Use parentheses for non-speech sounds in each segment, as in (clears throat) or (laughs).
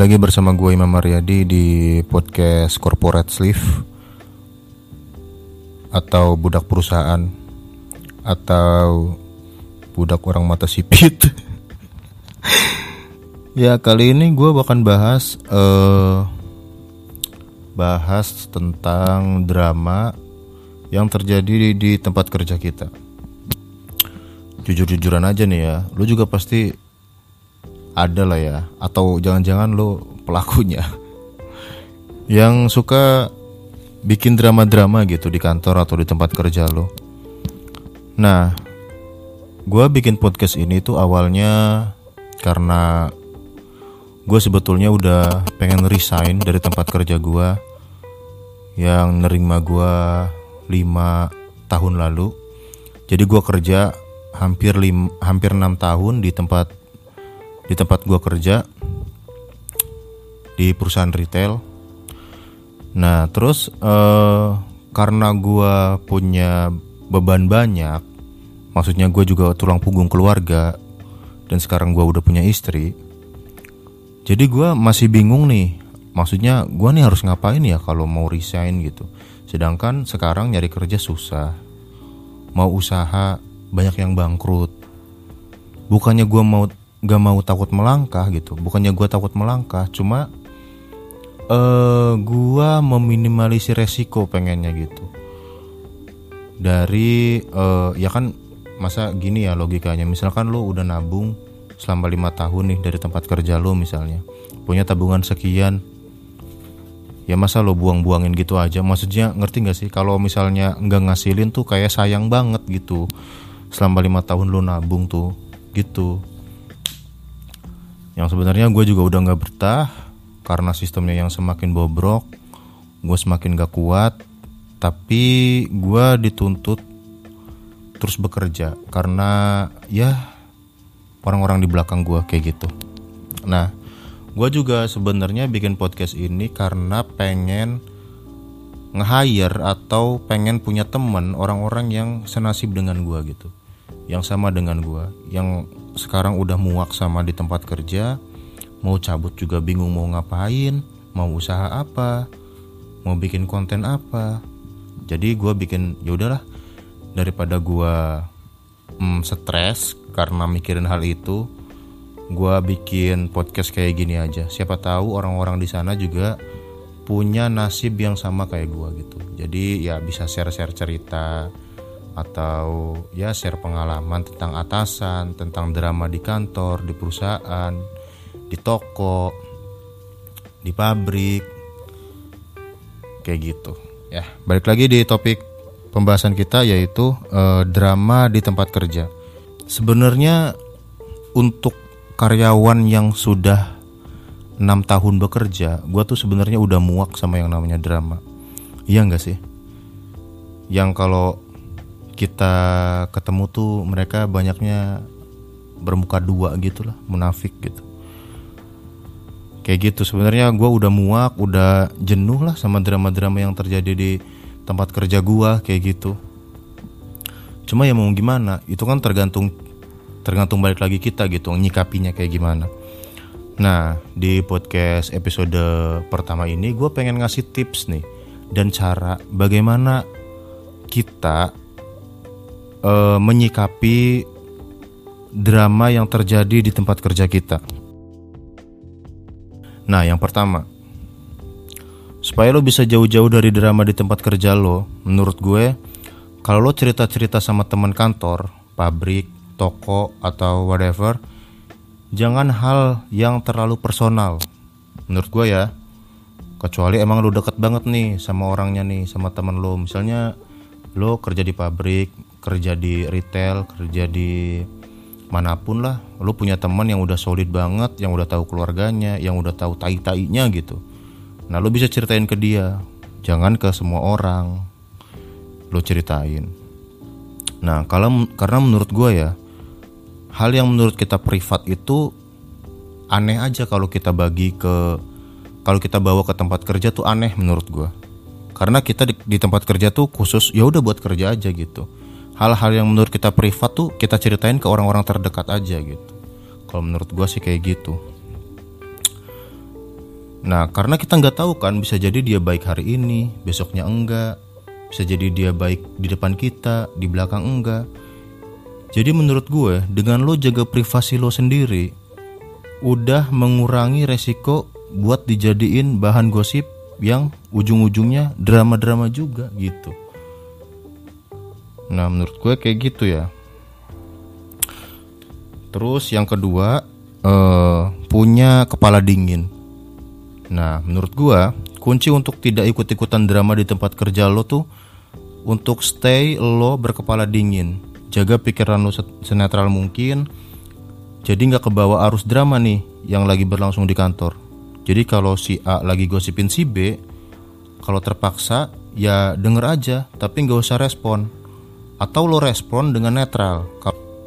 lagi bersama gue Imam Maryadi di podcast Corporate Sleeve Atau budak perusahaan Atau budak orang mata sipit. (laughs) Ya kali ini gue akan bahas uh, Bahas tentang drama yang terjadi di, di tempat kerja kita. Jujur-jujuran aja nih ya Lu juga pasti ada lah ya. Atau jangan-jangan lo pelakunya. (laughs) Yang suka bikin drama-drama gitu di kantor atau di tempat kerja lo nah gue bikin podcast ini tuh awalnya karena gue sebetulnya udah pengen resign dari tempat kerja gue yang nerima gue 5 tahun lalu. Jadi gue kerja hampir lim, hampir enam tahun di tempat di tempat gua kerja di perusahaan retail. Nah, terus uh, karena gua punya beban banyak, maksudnya gue juga tulang punggung keluarga dan sekarang gua udah punya istri. Jadi gua masih bingung nih. Maksudnya gua nih harus ngapain ya kalau mau resign gitu. Sedangkan sekarang nyari kerja susah. Mau usaha banyak yang bangkrut. Bukannya gua mau gak mau takut melangkah gitu. Bukannya gue takut melangkah cuma uh, gue meminimalisir resiko pengennya gitu. Dari uh, ya kan masa gini ya logikanya. Misalkan lo udah nabung selama lima tahun nih dari tempat kerja lo misalnya punya tabungan sekian ya masa lo buang-buangin gitu aja? Maksudnya ngerti gak sih? Kalau misalnya nggak ngasilin tuh kayak sayang banget gitu. Selama lima tahun lo nabung tuh gitu yang sebenarnya gue juga udah nggak betah karena sistemnya yang semakin bobrok gue semakin gak kuat tapi gue dituntut terus bekerja karena ya orang-orang di belakang gue kayak gitu. Nah gue juga sebenarnya bikin podcast ini karena pengen nge-hire atau pengen punya temen orang-orang yang senasib dengan gue gitu yang sama dengan gue yang sekarang udah muak sama di tempat kerja mau cabut juga bingung mau ngapain mau usaha apa mau bikin konten apa. Jadi gue bikin ya udahlah daripada gue mm, stres karena mikirin hal itu gue bikin podcast kayak gini aja. Siapa tahu orang-orang di sana juga punya nasib yang sama kayak gue gitu. Jadi ya bisa share-share cerita atau ya share pengalaman tentang atasan, tentang drama di kantor, di perusahaan, di toko, di pabrik, kayak gitu. Ya, balik lagi di topik pembahasan kita yaitu eh, drama di tempat kerja. Sebenarnya untuk karyawan yang sudah enam tahun bekerja, gue tuh sebenarnya udah muak sama yang namanya drama. Iya nggak sih? Yang kalau kita ketemu tuh mereka banyaknya bermuka dua gitu lah munafik gitu. Kayak gitu sebenarnya gue udah muak udah jenuh lah sama drama-drama yang terjadi di tempat kerja gue kayak gitu. Cuma ya mau gimana itu kan tergantung tergantung balik lagi kita gitu nyikapinya kayak gimana. Nah di podcast episode pertama ini gue pengen ngasih tips nih dan cara bagaimana kita uh, menyikapi drama yang terjadi di tempat kerja kita. Nah, yang pertama, supaya lo bisa jauh-jauh dari drama di tempat kerja lo, menurut gue, kalau lo cerita-cerita sama teman kantor, pabrik, toko, atau whatever, jangan hal yang terlalu personal. Menurut gue ya, kecuali emang lo deket banget nih sama orangnya nih, sama teman lo. Misalnya lo kerja di pabrik, kerja di retail kerja di mana pun lah. Lu punya teman yang udah solid banget yang udah tahu keluarganya yang udah tahu tai tainya gitu. Nah lu bisa ceritain ke dia. Jangan ke semua orang. Lu ceritain. Nah kalau karena menurut gue ya hal yang menurut kita privat itu aneh aja kalau kita bagi ke kalau kita bawa ke tempat kerja tuh aneh menurut gue karena kita di, di tempat kerja tuh khusus ya udah buat kerja aja gitu hal-hal yang menurut kita privat tuh kita ceritain ke orang-orang terdekat aja gitu kalau menurut gue sih kayak gitu Nah, karena kita nggak tahu kan, bisa jadi dia baik hari ini, besoknya enggak. Bisa jadi dia baik di depan kita, di belakang enggak. Jadi menurut gue, dengan lo jaga privasi lo sendiri, udah mengurangi resiko buat dijadiin bahan gosip yang ujung-ujungnya drama-drama juga gitu. Nah, menurut gue kayak gitu ya. Terus yang kedua, uh, punya kepala dingin. Nah, menurut gua, kunci untuk tidak ikut-ikutan drama di tempat kerja lo tuh untuk stay lo berkepala dingin. Jaga pikiran lo senetral mungkin. Jadi nggak kebawa arus drama nih yang lagi berlangsung di kantor. Jadi kalau si A lagi gosipin si B, kalau terpaksa ya denger aja, tapi nggak usah respon. Atau lo respon dengan netral.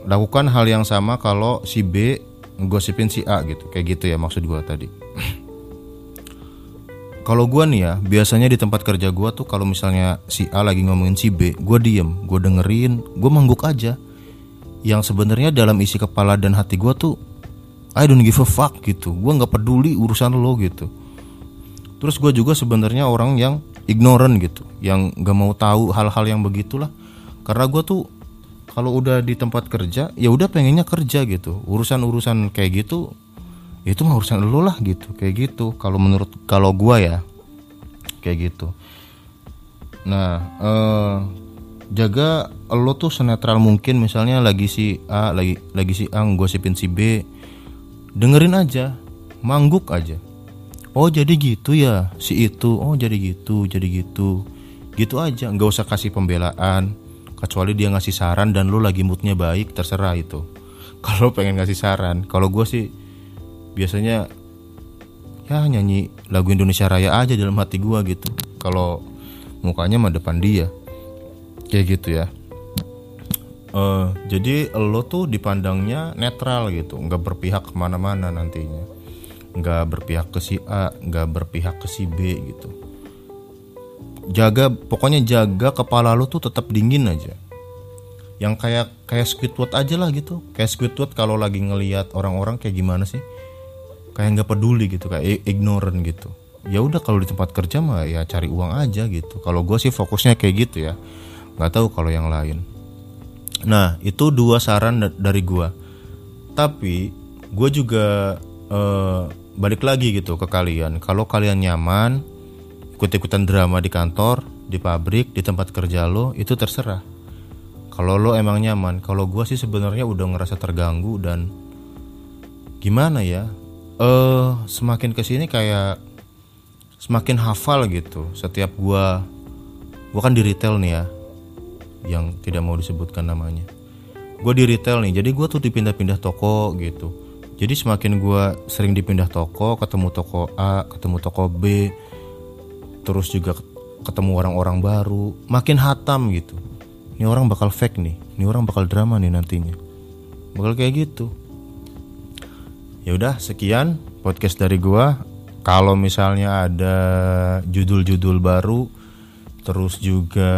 Lakukan hal yang sama kalau si B ngosipin si A gitu. Kayak gitu ya maksud gue tadi. (clears throat) Kalau gue nih ya biasanya di tempat kerja gue tuh kalau misalnya si A lagi ngomongin si B gue diem gue dengerin gue mangguk aja. Yang sebenarnya dalam isi kepala dan hati gue tuh I don't give a fuck gitu. Gue nggak peduli urusan lo gitu. Terus gue juga sebenarnya orang yang ignorant gitu. Yang gak mau tahu hal-hal yang begitulah karena gue tuh kalau udah di tempat kerja ya udah pengennya kerja gitu. Urusan-urusan kayak gitu itu mah urusan lo lah gitu. Kayak gitu kalau menurut kalau gua ya kayak gitu. Nah eh, jaga lo tuh senetral mungkin. Misalnya lagi si A lagi lagi si A gosipin si B dengerin aja mangguk aja. Oh jadi gitu ya si itu. Oh jadi gitu jadi gitu. Gitu aja nggak usah kasih pembelaan kecuali dia ngasih saran dan lu lagi moodnya baik terserah itu. (laughs) Kalau pengen ngasih saran kalau gue sih biasanya ya nyanyi lagu Indonesia Raya aja dalam hati gue gitu. Kalau mukanya mah depan dia. Kayak gitu ya. Uh, jadi lo tuh dipandangnya netral gitu. Nggak berpihak ke mana-mana nantinya. Nggak berpihak ke si A nggak berpihak ke si B gitu jaga pokoknya jaga kepala lu tuh tetap dingin aja. Yang kayak kayak Squidward aja lah gitu. Kayak Squidward kalau lagi ngelihat orang-orang kayak gimana sih? Kayak nggak peduli gitu kayak ignorant gitu. Ya udah kalau di tempat kerja mah ya cari uang aja gitu. Kalau gue sih fokusnya kayak gitu ya. Nggak tahu kalau yang lain. Nah itu dua saran dari gue tapi gue juga uh, balik lagi gitu ke kalian. Kalau kalian nyaman ikut-ikutan drama di kantor, di pabrik, di tempat kerja lo itu terserah. Kalau lo emang nyaman, kalau gue sih sebenarnya udah ngerasa terganggu dan gimana ya? Eh uh, semakin ke sini kayak semakin hafal gitu. Setiap gue, gue kan di retail nih ya, yang tidak mau disebutkan namanya. Gue di retail nih, jadi gue tuh dipindah-pindah toko gitu. Jadi semakin gue sering dipindah toko, ketemu toko A, ketemu toko B, terus juga ketemu orang-orang baru makin hatam gitu. Ini orang bakal fake nih ini orang bakal drama nih nantinya. Bakal kayak gitu. Ya udah sekian podcast dari gua. Kalau misalnya ada judul-judul baru terus juga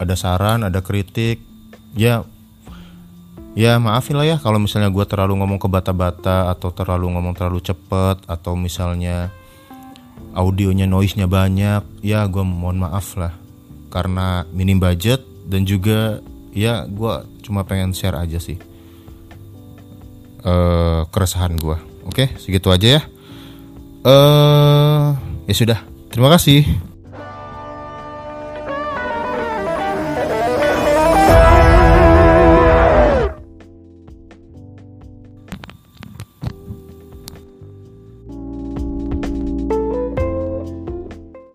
ada saran ada kritik ya ya maafin lah ya. Kalau misalnya gue terlalu ngomong ke bata-bata atau terlalu ngomong terlalu cepet atau misalnya audionya noise-nya banyak. Ya gue mohon maaf lah. Karena minim budget dan juga ya gue cuma pengen share aja sih. Uh, keresahan gue oke segitu aja ya. Uh, ya sudah. Terima kasih